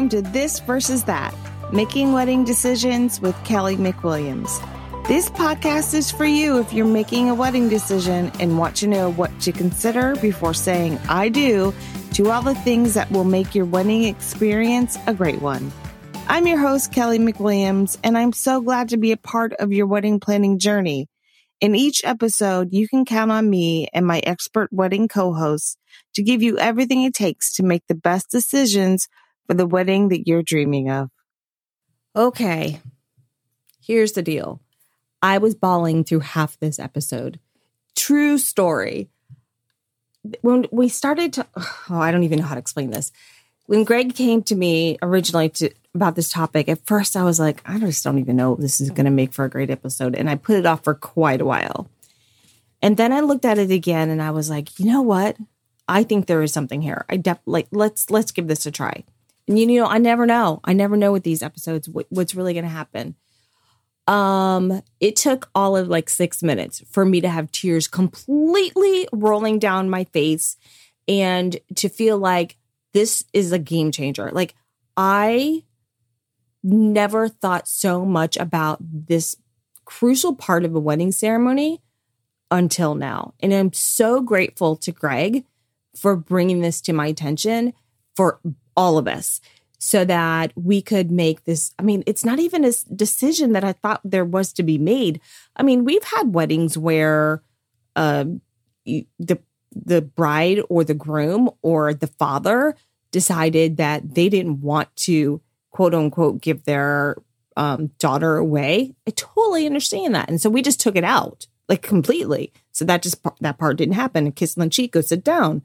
welcome to This versus That Making Wedding Decisions with Kelly McWilliams. This podcast is for you if you're making a wedding decision and want to know what to consider before saying I do to all the things that will make your wedding experience a great one. I'm your host, Kelly McWilliams, and I'm so glad to be a part of your wedding planning journey. In each episode, you can count on me and my expert wedding co-hosts to give you everything it takes to make the best decisions for the wedding that you're dreaming of. Okay, here's the deal. I was bawling through half this episode. True story. When we started to, oh, I don't even know how to explain this. When Greg came to me originally to about this topic, at first I was like, I just don't even know this is going to make for a great episode. And I put it off for quite a while. And then I looked at it again and I was like, you know what? I think there is something here. I def- like let's let's give this a try. And you know, I never know. I never know with these episodes what, what's really going to happen. Um, it took all of like six minutes for me to have tears completely rolling down my face and to feel like this is a game changer. Like I never thought so much about this crucial part of a wedding ceremony until now. And I'm so grateful to Greg for bringing this to my attention for all of us so that we could make this. I mean, it's not even a decision that I thought there was to be made. I mean, we've had weddings where uh, the the bride or the groom or the father decided that they didn't want to quote unquote give their um, daughter away. I totally understand that, and so we just took it out like completely. So that just that part didn't happen. Kiss on the cheek, go sit down.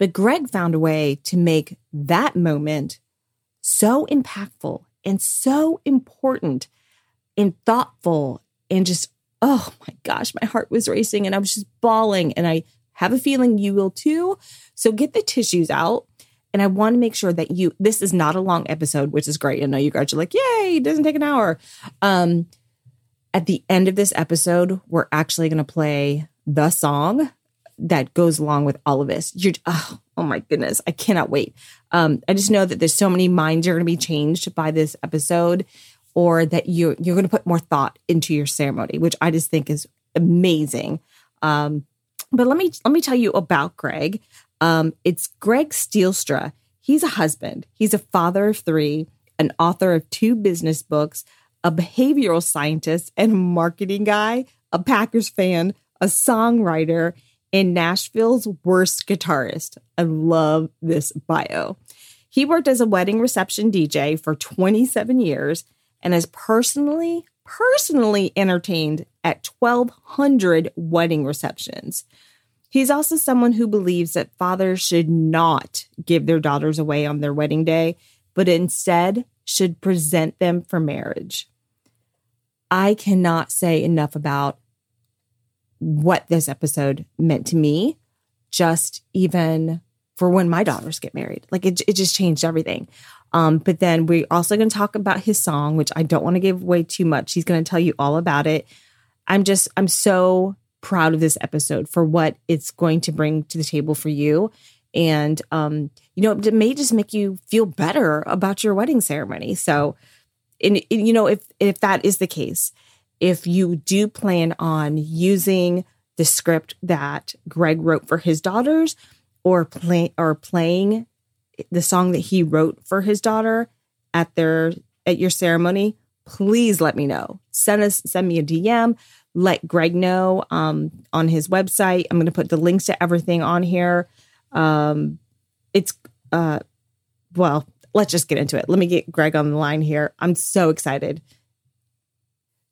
But Greg found a way to make that moment so impactful and so important and thoughtful and just, oh my gosh, my heart was racing and I was just bawling. And I have a feeling you will too. So get the tissues out. And I want to make sure that you, this is not a long episode, which is great. I know you guys are like, yay, it doesn't take an hour. Um, at the end of this episode, we're actually going to play the song that goes along with all of this. You're oh, oh my goodness, I cannot wait. Um, I just know that there's so many minds are going to be changed by this episode, or that you you're going to put more thought into your ceremony, which I just think is amazing. Um, but let me let me tell you about Greg. Um, it's Greg Stielstra. He's a husband. He's a father of three, an author of two business books, a behavioral scientist and a marketing guy, a Packers fan, a songwriter and Nashville's worst guitarist. I love this bio. He worked as a wedding reception DJ for 27 years and has personally, personally entertained at 1,200 wedding receptions. He's also someone who believes that fathers should not give their daughters away on their wedding day, but instead should present them for marriage. I cannot say enough about what this episode meant to me, just even for when my daughters get married. Like it, it just changed everything. Um, but then we're also going to talk about his song, which I don't want to give away too much. He's going to tell you all about it. I'm just, I'm so proud of this episode for what it's going to bring to the table for you. And, um, you know, it may just make you feel better about your wedding ceremony. So, and, you know, if, if that is the case, if you do plan on using the script that Greg wrote for his daughters or play or playing the song that he wrote for his daughter at their at your ceremony, please let me know. Send us send me a DM. Let Greg know um, on his website. I'm going to put the links to everything on here. Um, it's uh, well, let's just get into it. Let me get Greg on the line here. I'm so excited.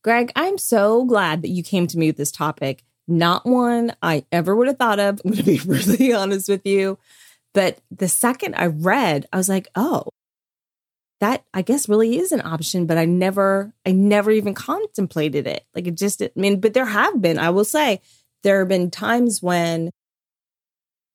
Greg, I'm so glad that you came to me with this topic. Not one I ever would have thought of. I'm going to be really honest with you. But the second I read, I was like, oh, that I guess really is an option, but I never, I never even contemplated it. Like it just, I mean, but there have been, I will say, there have been times when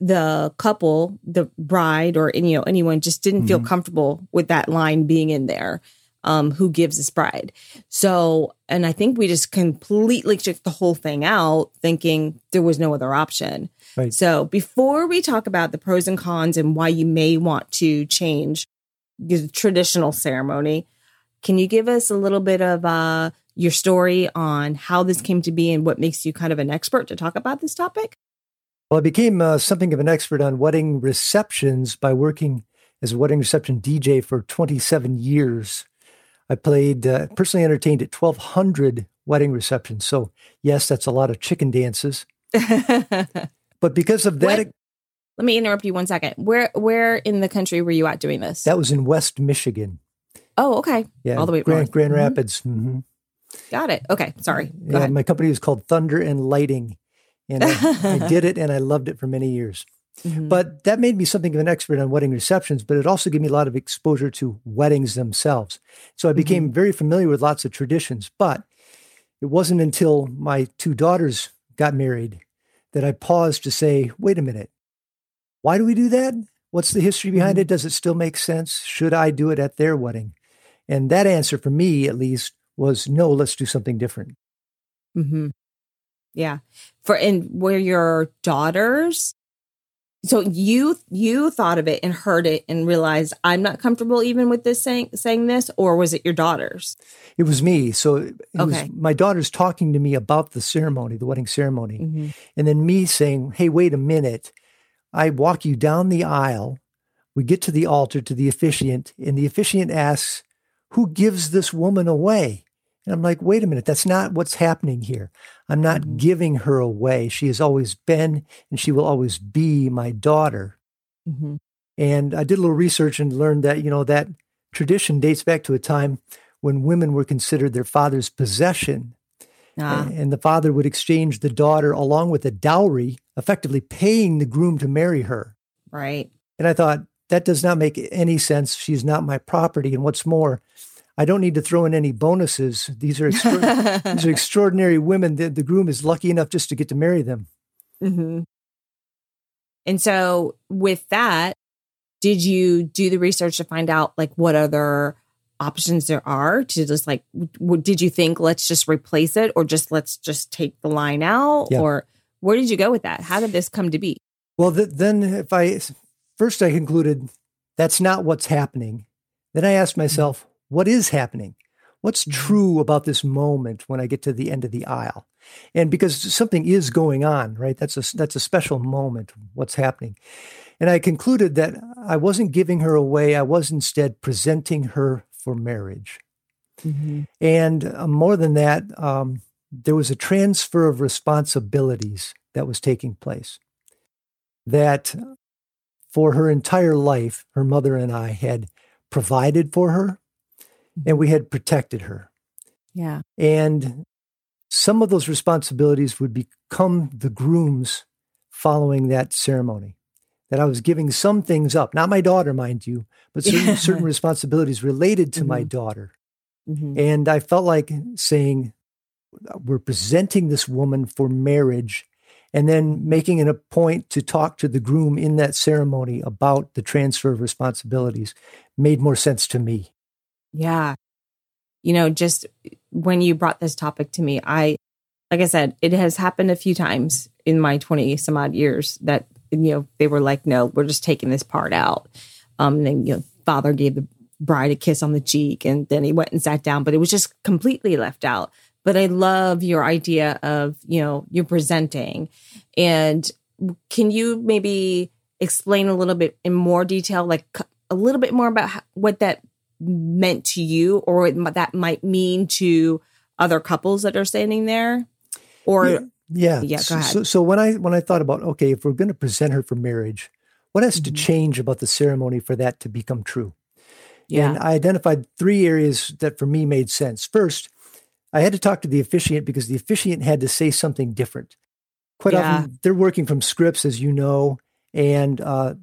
the couple, the bride or you know anyone just didn't mm-hmm. feel comfortable with that line being in there um, who gives this bride. So, and I think we just completely took the whole thing out, thinking there was no other option. Right. So, before we talk about the pros and cons and why you may want to change the traditional ceremony. Can you give us a little bit of uh, your story on how this came to be and what makes you kind of an expert to talk about this topic? Well, I became uh, something of an expert on wedding receptions by working as a wedding reception DJ for 27 years. I played, uh, personally entertained at 1,200 wedding receptions. So, yes, that's a lot of chicken dances. but because of that, Let me interrupt you one second. Where where in the country were you at doing this? that was in West Michigan. oh, okay. Yeah, All the way Grand. Grand Mhm. Rapids. hmm Got it. Okay. Sorry. Go Yeah, my company was called Thunder and Lighting, and I, I did it, and I loved it for many years. Mhm. But that made me something of an expert on wedding receptions, but it also gave me a lot of exposure to weddings themselves. So I became very familiar with lots of traditions. But it wasn't until my two daughters got married that I paused to say, wait a minute, why do we do that? What's the history behind it? Does it still make sense? Should I do it at their wedding? And that answer, for me at least, was no, let's do something different. Mm-hmm. Yeah. For and were your daughters? So you you thought of it and heard it and realized I'm not comfortable even with this saying saying this, or was it your daughters? It was me. So it Okay. was my daughters talking to me about the ceremony, the wedding ceremony. Mm-hmm. And then me saying, Hey, wait a minute. I walk you down the aisle. We get to the altar to the officiant, and the officiant asks, Who gives this woman away? And I'm like, Wait a minute. That's not what's happening here. I'm not Mhm. giving her away. She has always been and she will always be my daughter. Mm-hmm. And I did a little research and learned that, you know, that tradition dates back to a time when women were considered their father's possession. Ah, And the father would exchange the daughter along with a dowry, effectively paying the groom to marry her. right. And I thought, that does not make any sense. She's not my property. And what's more, I don't need to throw in any bonuses. These are, extra- these are extraordinary women. The, the groom is lucky enough just to get to marry them. hmm And so, with that, did you do the research to find out like what other options there are to just like, w- did you think let's just replace it or just let's just take the line out? Yeah. Or where did you go with that? How did this come to be? Well, th- then if I first I concluded that's not what's happening. Then I asked myself, what is happening? What's Mhm. true about this moment when I get to the end of the aisle? And because something is going on, right? That's a that's a special moment. What's happening? And I concluded that I wasn't giving her away. I was instead presenting her for marriage. And uh, more than that, um, there was a transfer of responsibilities that was taking place. That for her entire life, her mother and I had provided for her and we had protected her. Yeah. And some of those responsibilities would become the groom's following that ceremony. That I was giving some things up, not my daughter, mind you, but certain, certain responsibilities related to my daughter. Mhm. And I felt like saying, we're presenting this woman for marriage and then making it a point to talk to the groom in that ceremony about the transfer of responsibilities made more sense to me. Yeah. You know, just when you brought this topic to me, I, like I said, it has happened a few times in my 20 some odd years that, you know, they were like, no, we're just taking this part out. Um, and then, you know, father gave the bride a kiss on the cheek and then he went and sat down, but it was just completely left out. But I love your idea of, you know, you're presenting. And can you maybe explain a little bit in more detail, like a little bit more about how, what that meant to you or it, that might mean to other couples that are standing there? Or, yeah, yeah. Yeah. So, so when I when I thought about okay, if we're going to present her for marriage, what has to Mhm. change about the ceremony for that to become true? yeah. And I identified three areas that for me made sense. First, I had to talk to the officiant because the officiant had to say something different. Quite Yeah. often, they're working from scripts, as you know, and uh,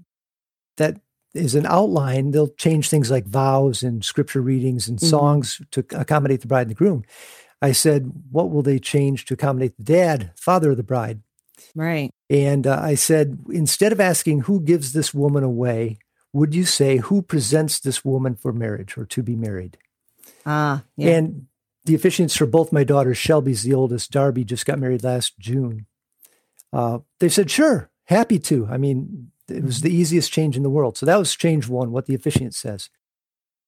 that is an outline. They'll change things like vows and scripture readings and Mhm. songs to accommodate the bride and the groom. I said, What will they change to accommodate the dad, father of the bride? right. And uh, I said, instead of asking who gives this woman away, would you say who presents this woman for marriage or to be married? Ah, yeah. And the officiants for both my daughters, Shelby's the oldest, Darby just got married last June. Uh, they said, sure, happy to. I mean, it was the easiest change in the world. So that was change one, what the officiant says.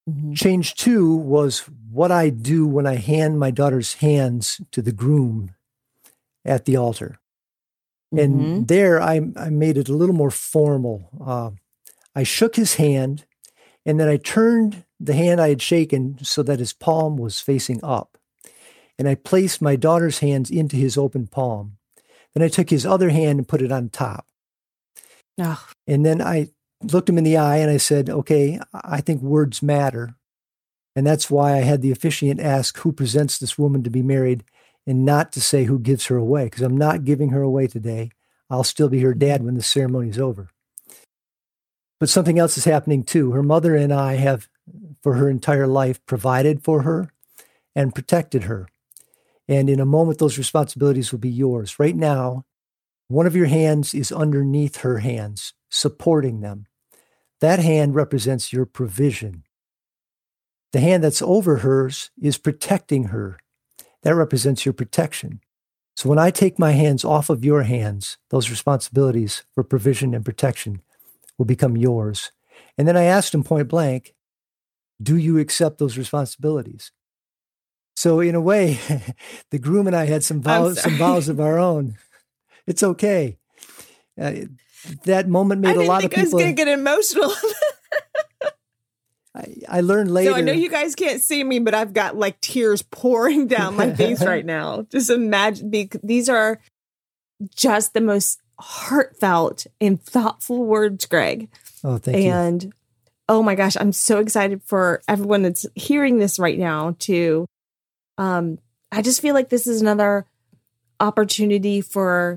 Mm-hmm. Change two was what I do when I hand my daughter's hands to the groom at the altar. And mm-hmm. there I, I made it a little more formal. Uh, I shook his hand and then I turned the hand I had shaken so that his palm was facing up. And I placed my daughter's hands into his open palm. Then I took his other hand and put it on top. Oh. And then I looked him in the eye and I said, Okay, I think words matter. And that's why I had the officiant ask who presents this woman to be married and not to say who gives her away, because I'm not giving her away today. I'll still be her dad when the ceremony is over. But something else is happening too. Her mother and I have, for her entire life, provided for her and protected her. And in a moment, those responsibilities will be yours. Right now, one of your hands is underneath her hands, supporting them. That hand represents your provision. The hand that's over hers is protecting her. That represents your protection. So when I take my hands off of your hands, those responsibilities for provision and protection will become yours. And then I asked him point blank, Do you accept those responsibilities? So in a way, the groom and I had some vows, some vows of our own. It's okay. Uh, that moment made a lot of people. I was going to get emotional. I, I, learned later. So I know you guys can't see me, but I've got like tears pouring down my face right now. Just imagine these are just the most heartfelt and thoughtful words, Greg. Oh, thank and, you. And oh my gosh, I'm so excited for everyone that's hearing this right now to um I just feel like this is another opportunity for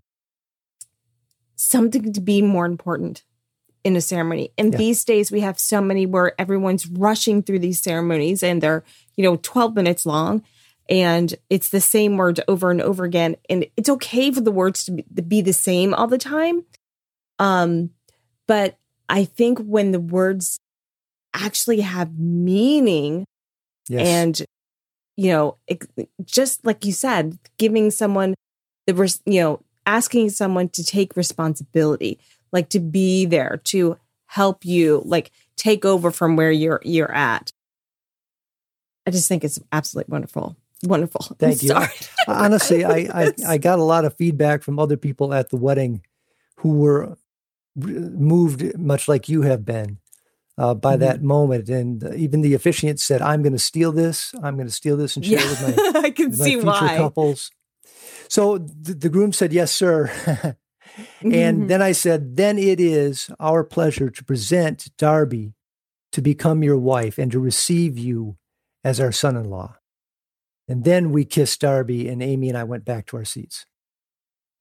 something to be more important in a ceremony. And yeah. these days we have so many where everyone's rushing through these ceremonies and they're, you know, 12 minutes long and it's the same words over and over again and it's okay for the words to be, to be the same all the time. Um but I think when the words actually have meaning yes. and you know, it, just like you said, giving someone the you know, asking someone to take responsibility, like to be there to help you, like take over from where you're you're at. I just think it's absolutely wonderful. Wonderful. Thank I'm you. Honestly, I, I I got a lot of feedback from other people at the wedding who were moved much like you have been uh, by mm-hmm. that moment. And uh, even the officiant said, "I'm going to steal this. I'm going to steal this and share yeah. with my, I can see my future why. couples." So the, the groom said, Yes, sir. and mm-hmm. then I said, Then it is our pleasure to present Darby to become your wife and to receive you as our son in law. And then we kissed Darby, and Amy and I went back to our seats.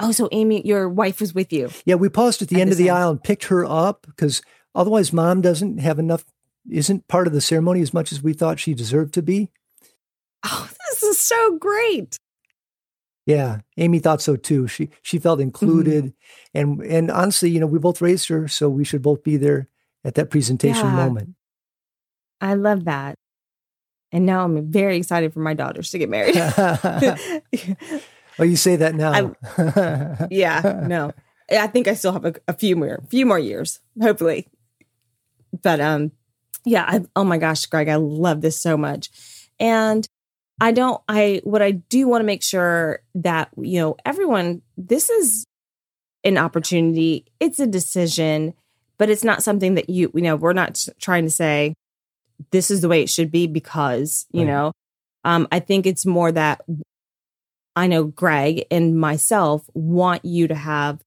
Oh, so Amy, your wife was with you? Yeah, we paused at the at end of the aisle and picked her up because otherwise, mom doesn't have enough, isn't part of the ceremony as much as we thought she deserved to be. Oh, this is so great. Yeah, Amy thought so too. She she felt mm-hmm. included, mm-hmm. and and honestly, you know, we both raised her, so we should both be there at that presentation yeah. moment. I love that, and now I'm very excited for my daughters to get married. oh, you say that now? I, yeah, no, I think I still have a, a few more, few more years, hopefully. But um, yeah. I, oh my gosh, Greg, I love this so much, and I don't, I, what I do want to make sure that, you know, everyone, this is an opportunity, it's a decision, but it's not something that you, you know, we're not trying to say this is the way it should be because, you right. know, um, I think it's more that I know Greg and myself want you to have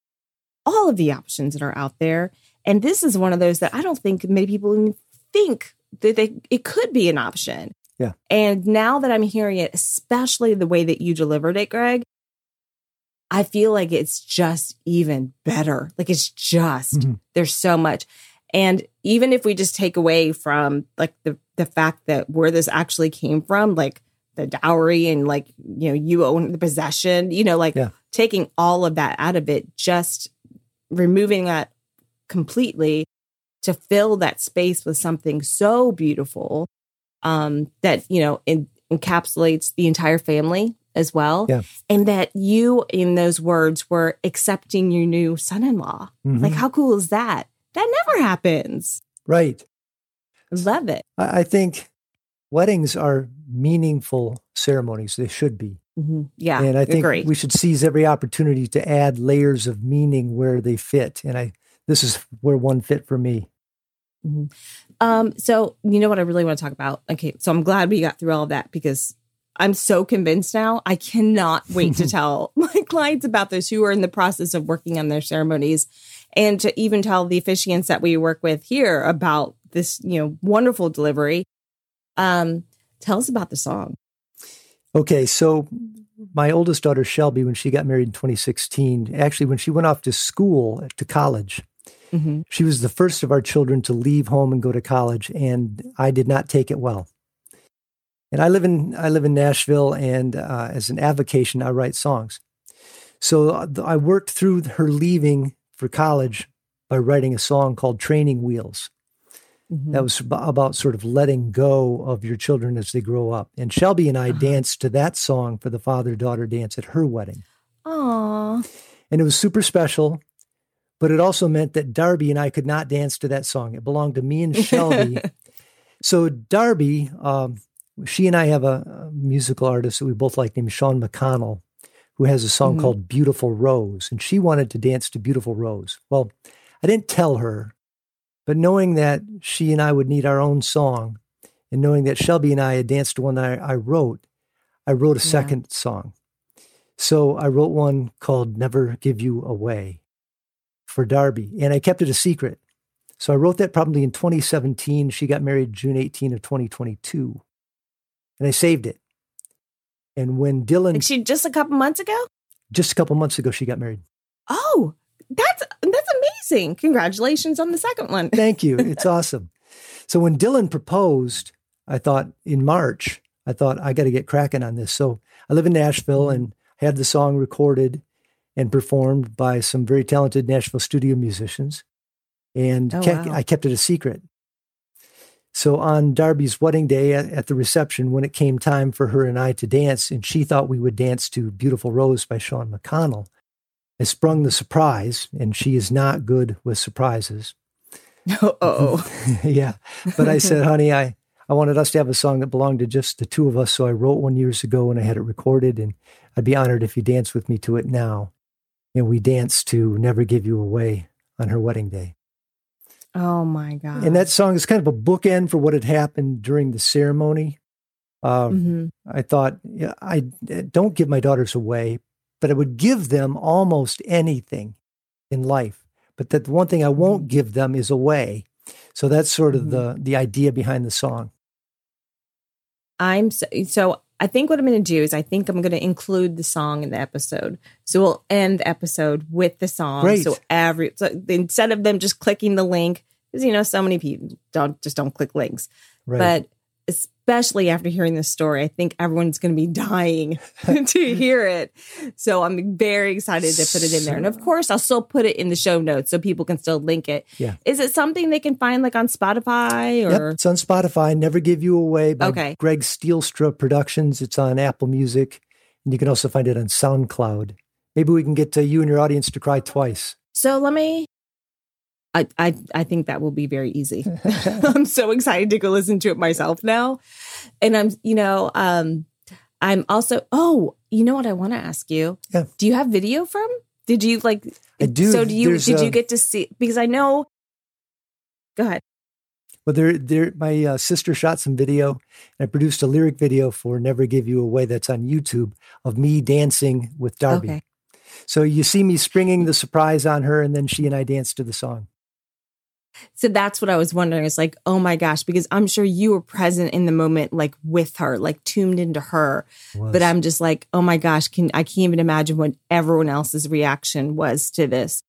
all of the options that are out there. And this is one of those that I don't think many people even think that they, it could be an option. Yeah. And now that I'm hearing it, especially the way that you delivered it, Greg, I feel like it's just even better. Like it's just, mm-hmm. there's so much. And even if we just take away from like the, the fact that where this actually came from, like the dowry and like, you know, you own the possession, you know, like yeah. taking all of that out of it, just removing that completely to fill that space with something so beautiful um, that you know in, encapsulates the entire family as well, yeah. and that you in those words were accepting your new son-in-law. Mm-hmm. Like how cool is that? That never happens, right? Love it. I, I think weddings are meaningful ceremonies. They should be. Mm-hmm. Yeah. And I think agree. we should seize every opportunity to add layers of meaning where they fit. And I this is where one fit for me. Mm-hmm. Um, so you know what I really want to talk about? Okay, so I'm glad we got through all of that because I'm so convinced now. I cannot wait to tell my clients about this who are in the process of working on their ceremonies and to even tell the officiants that we work with here about this, you know, wonderful delivery. Um, tell us about the song. Okay, so my oldest daughter Shelby, when she got married in 2016, actually when she went off to school to college, mm-hmm. she was the first of our children to leave home and go to college, and I did not take it well. And I live in I live in Nashville, and uh, as an avocation, I write songs. So uh, I worked through her leaving for college by writing a song called "Training Wheels." Mm-hmm. That was about sort of letting go of your children as they grow up. And Shelby and I uh-huh. danced to that song for the father daughter dance at her wedding. Aww. And it was super special, but it also meant that Darby and I could not dance to that song. It belonged to me and Shelby. so Darby, um, she and I have a, a, musical artist that we both like named Sean McConnell, who has a song mm-hmm. called Beautiful Rose. And she wanted to dance to Beautiful Rose. Well, I didn't tell her but knowing that she and I would need our own song, and knowing that Shelby and I had danced to one that I, I wrote, I wrote a yeah. second song. So I wrote one called Never Give You Away for Darby, and I kept it a secret. So I wrote that probably in 2017. She got married June 18 of 2022, and I saved it. And when Dylan, like she just a couple months ago, just a couple months ago, she got married. Oh, that's that's amazing. Congratulations on the second one. Thank you. It's awesome. So when Dylan proposed, I thought in March, I thought I got to get cracking on this. So I live in Nashville and had the song recorded and performed by some very talented Nashville studio musicians. And oh, kept, wow. I kept it a secret. So on Darby's wedding day at, at, the reception, when it came time for her and I to dance, and she thought we would dance to Beautiful Rose by Sean McConnell, I sprung the surprise, and she is not good with surprises. Oh, yeah. But I said, honey, I, I wanted us to have a song that belonged to just the two of us. So I wrote one years ago and I had it recorded. And I'd be honored if you dance with me to it now. And we danced to Never Give You Away on her wedding day. Oh my God. And that song is kind of a bookend for what had happened during the ceremony. Um, mm-hmm. I thought, yeah, I don't give my daughters away, but I would give them almost anything in life. But that the one thing I won't mm-hmm. give them is away. So that's sort of mm-hmm. the the idea behind the song. I'm so, so I think what I'm going to do is I think I'm going to include the song in the episode. So we'll end the episode with the song. Great. So every so instead of them just clicking the link, because you know so many people don't just don't click links. Right. But especially after hearing this story. I think everyone's going to be dying to hear it. So I'm very excited to put it in there. And of course, I'll still put it in the show notes so people can still link it. Yeah. Is it something they can find like on Spotify or? Yep, it's on Spotify. Never Give You Away by okay. Greg Stielstra Productions. It's on Apple Music. And you can also find it on SoundCloud. Maybe we can get uh, you and your audience to cry twice. So let me I, I, I think that will be very easy. I'm so excited to go listen to it myself now. And I'm, you know, um, I'm also, oh, you know what I want to ask you? Yeah. Do you have video from? Did you like, I do. So do you, There's did a, you get to see, because I know, go ahead. Well, there, there, my uh, sister shot some video and I produced a lyric video for Never Give You Away that's on YouTube of me dancing with Darby. Okay. So you see me springing the surprise on her, and then she and I dance to the song. So that's what I was wondering. It's like, oh my gosh, because I'm sure you were present in the moment, like with her, like tuned into her. But I'm just like, oh my gosh, can I can't even imagine what everyone else's reaction was to this.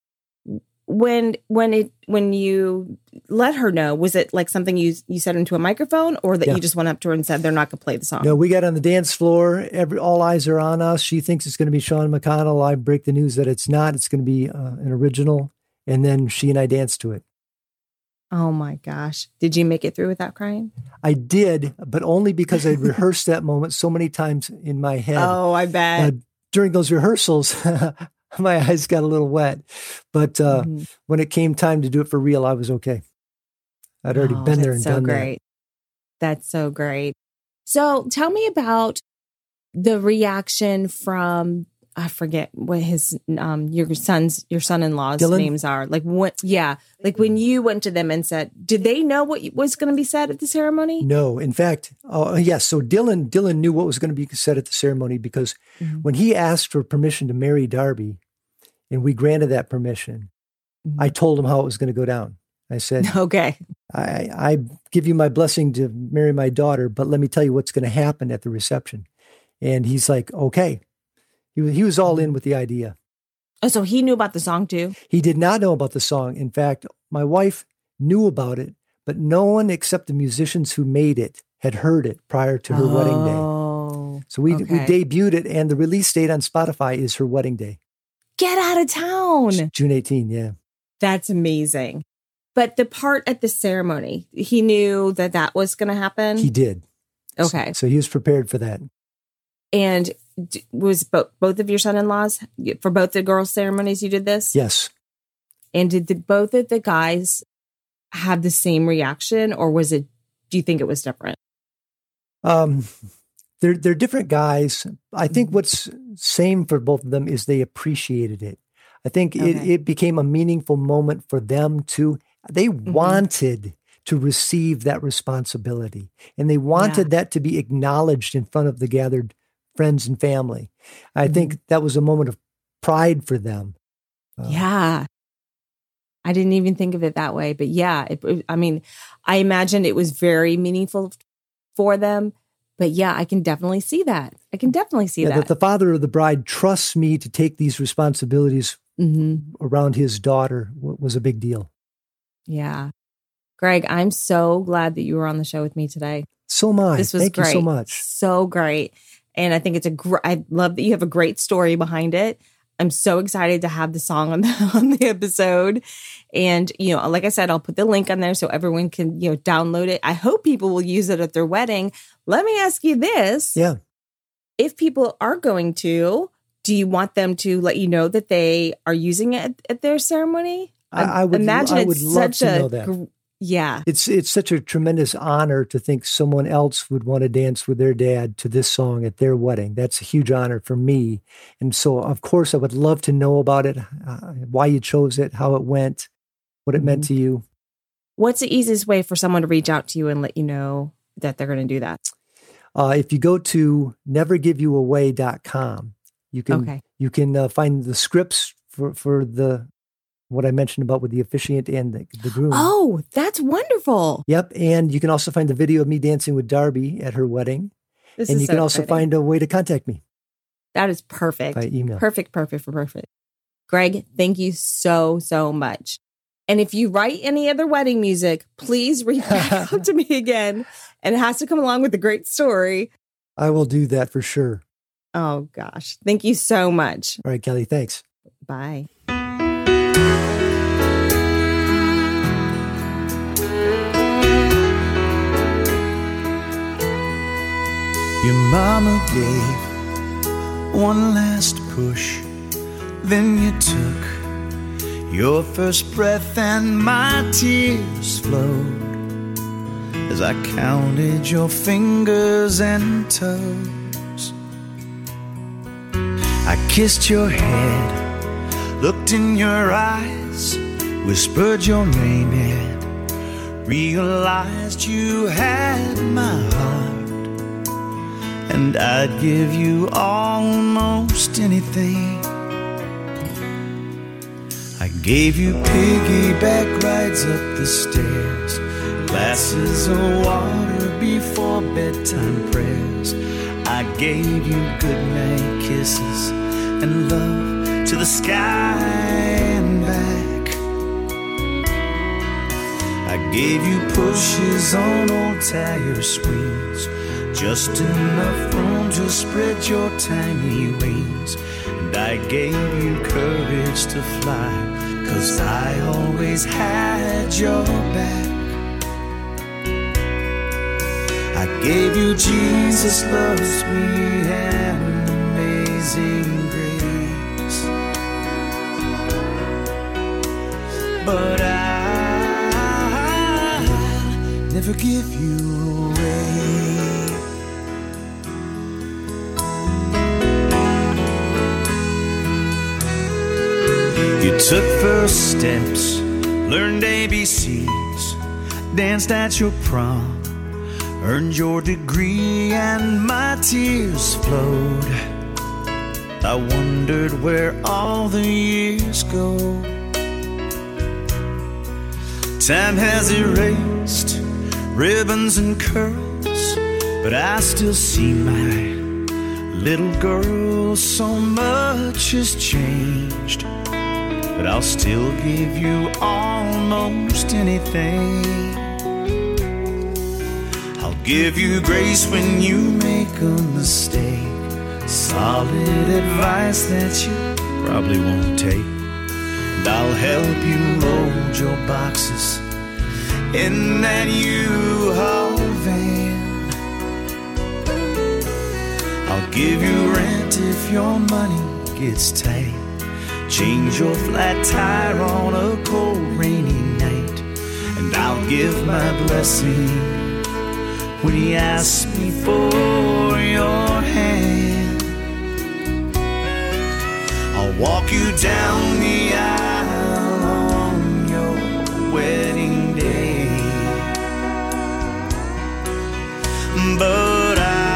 When when it when you let her know, was it like something you you said into a microphone, or that yeah. you just went up to her and said they're not going to play the song? No, we got on the dance floor. Every all eyes are on us. She thinks it's going to be Sean McConnell. I break the news that it's not. It's going to be uh, an original, and then she and I dance to it. Oh my gosh. Did you make it through without crying? I did, but only because I rehearsed that moment so many times in my head. Oh, I bet. Uh, during those rehearsals, my eyes got a little wet. But uh, mm-hmm. when it came time to do it for real, I was okay. I'd already Oh, been there that's and so done great. That's so great. So tell me about the reaction from I forget what his um your son's your son-in-law's Dylan? names are. Like what yeah, like when you went to them and said, did they know what was going to be said at the ceremony? No, in fact, uh, yes. So Dylan, Dylan knew what was going to be said at the ceremony because Mhm. when he asked for permission to marry Darby, and we granted that permission, Mhm. I told him how it was going to go down. I said, Okay. I, I give you my blessing to marry my daughter, but let me tell you what's going to happen at the reception. And he's like, okay. He, was- he was all mm-hmm. in with the idea. Oh, so he knew about the song too. He did not know about the song. In fact, my wife knew about it, but no one except the musicians who made it had heard it prior to her wedding day. Oh, So we, we debuted it, and the release date on Spotify is her wedding day, get out of town. June 18. Yeah. That's amazing. But the part at the ceremony, he knew that that was going to happen. He did. okay. So he was prepared for that. And was both both of your son-in-laws for both the girls' ceremonies? You did this, Yes. and did the, both of the guys have the same reaction, or was it? Do you think it was different? Um, they're they're different guys. I think Mm-hmm. what's same for both of them is they appreciated it. I think it, Okay. it became a meaningful moment for them too. They Mm-hmm. wanted to receive that responsibility, and they wanted that to be acknowledged in front of the gathered friends and family. I Mm-hmm. think that was a moment of pride for them. Uh, yeah. I didn't even think of it that way, but yeah, it, it- I mean, I imagined it was very meaningful for them. But yeah, I can definitely see that. I can definitely see yeah, that. that the father of the bride trusts me to take these responsibilities hmm around his daughter was a big deal. Yeah. Greg, I'm so glad that you were on the show with me today. So much. This was Thank great. you so much. So great. And I think it's a great, I love that you have a great story behind it. I'm so excited to have the song on the, on the episode. And, you know, like I said, I'll put the link on there so everyone can, you know, download it. I hope people will use it at their wedding. Let me ask you this. Yeah. If people are going to, do you want them to let you know that they are using it at, at their ceremony? I, I would imagine I would it's love such to a know that. gr- yeah. It's it's such a tremendous honor to think someone else would want to dance with their dad to this song at their wedding. That's a huge honor for me, and so of course I would love to know about it, uh, why you chose it, how it went, what it meant Mm-hmm. to you. What's the easiest way for someone to reach out to you and let you know that they're going to do that? Uh, if you go to nevergiveyouaway.com, you can Okay. you can uh, find the scripts for for the what I mentioned about with the officiant and the, the groom. Oh, that's wonderful. Yep, and you can also find the video of me dancing with Darby at her wedding, This and you can also exciting. find a way to contact me that is perfect. by email. Perfect, perfect, for perfect. Greg, thank you so, so much. And if you write any other wedding music, please reach out to me again. And it has to come along with a great story. I will do that for sure. Oh gosh. Thank you so much. All right, Kelly, thanks. Bye. Your mama gave one last push, then you took your first breath, and my tears flowed as I counted your fingers and toes. I kissed your head, looked in your eyes, whispered your name, and realized you had my heart and I'd give you almost anything. I gave you piggyback rides up the stairs, glasses of water before bedtime prayers. I gave you goodnight kisses and love to the sky and back. I gave you pushes on old tire swings, just enough room to spread your tiny wings. And I gave you courage to fly, cause I always had your back. I gave you Jesus loves me and amazing grace. But I never give you took first steps, learned ABCs, danced at your prom, earned your degree, and my tears flowed. I wondered where all the years go. Time has erased ribbons and curls, but I still see my little girl. So much has changed, but I'll still give you almost anything. I'll give you grace when you make a mistake. Solid advice that you probably won't take. And I'll help you load your boxes in that U-Haul van. I'll give you rent if your money gets tight. Change your flat tire on a cold, rainy night. And I'll give my blessing when he asks me for your hand. I'll walk you down the aisle on your wedding day. But I'll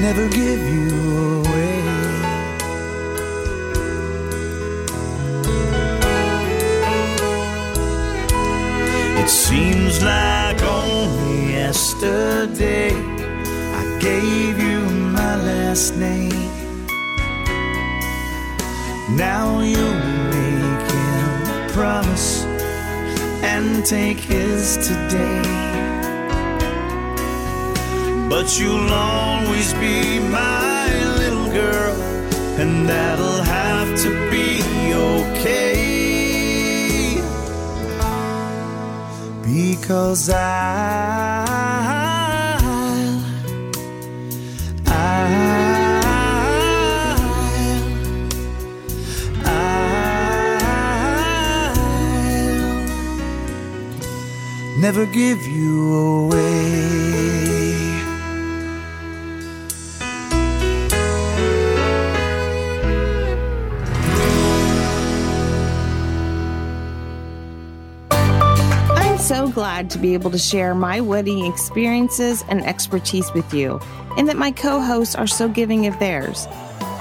never give you away. Seems like only yesterday I gave you my last name. Now you'll make him a promise and take his today. But you'll always be my little girl, and that'll have Because I, I'll never give you away. Glad to be able to share my wedding experiences and expertise with you, and that my co hosts are so giving of theirs.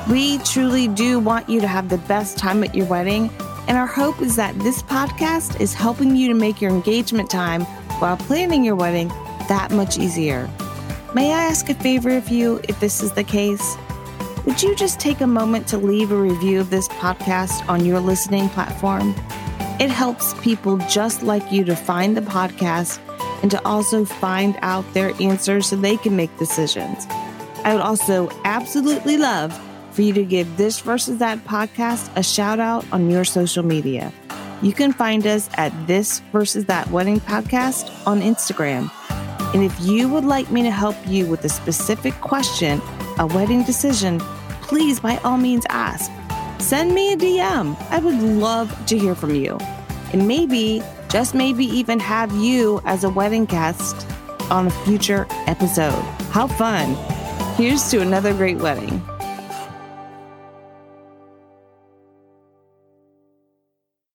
We truly do want you to have the best time at your wedding, and our hope is that this podcast is helping you to make your engagement time while planning your wedding that much easier. May I ask a favor of you if this is the case? Would you just take a moment to leave a review of this podcast on your listening platform? It helps people just like you to find the podcast and to also find out their answers so they can make decisions. I would also absolutely love for you to give this versus that podcast a shout out on your social media. You can find us at this versus that wedding podcast on Instagram. And if you would like me to help you with a specific question, a wedding decision, please by all means ask. Send me a DM. I would love to hear from you. And maybe, just maybe, even have you as a wedding guest on a future episode. How fun! Here's to another great wedding.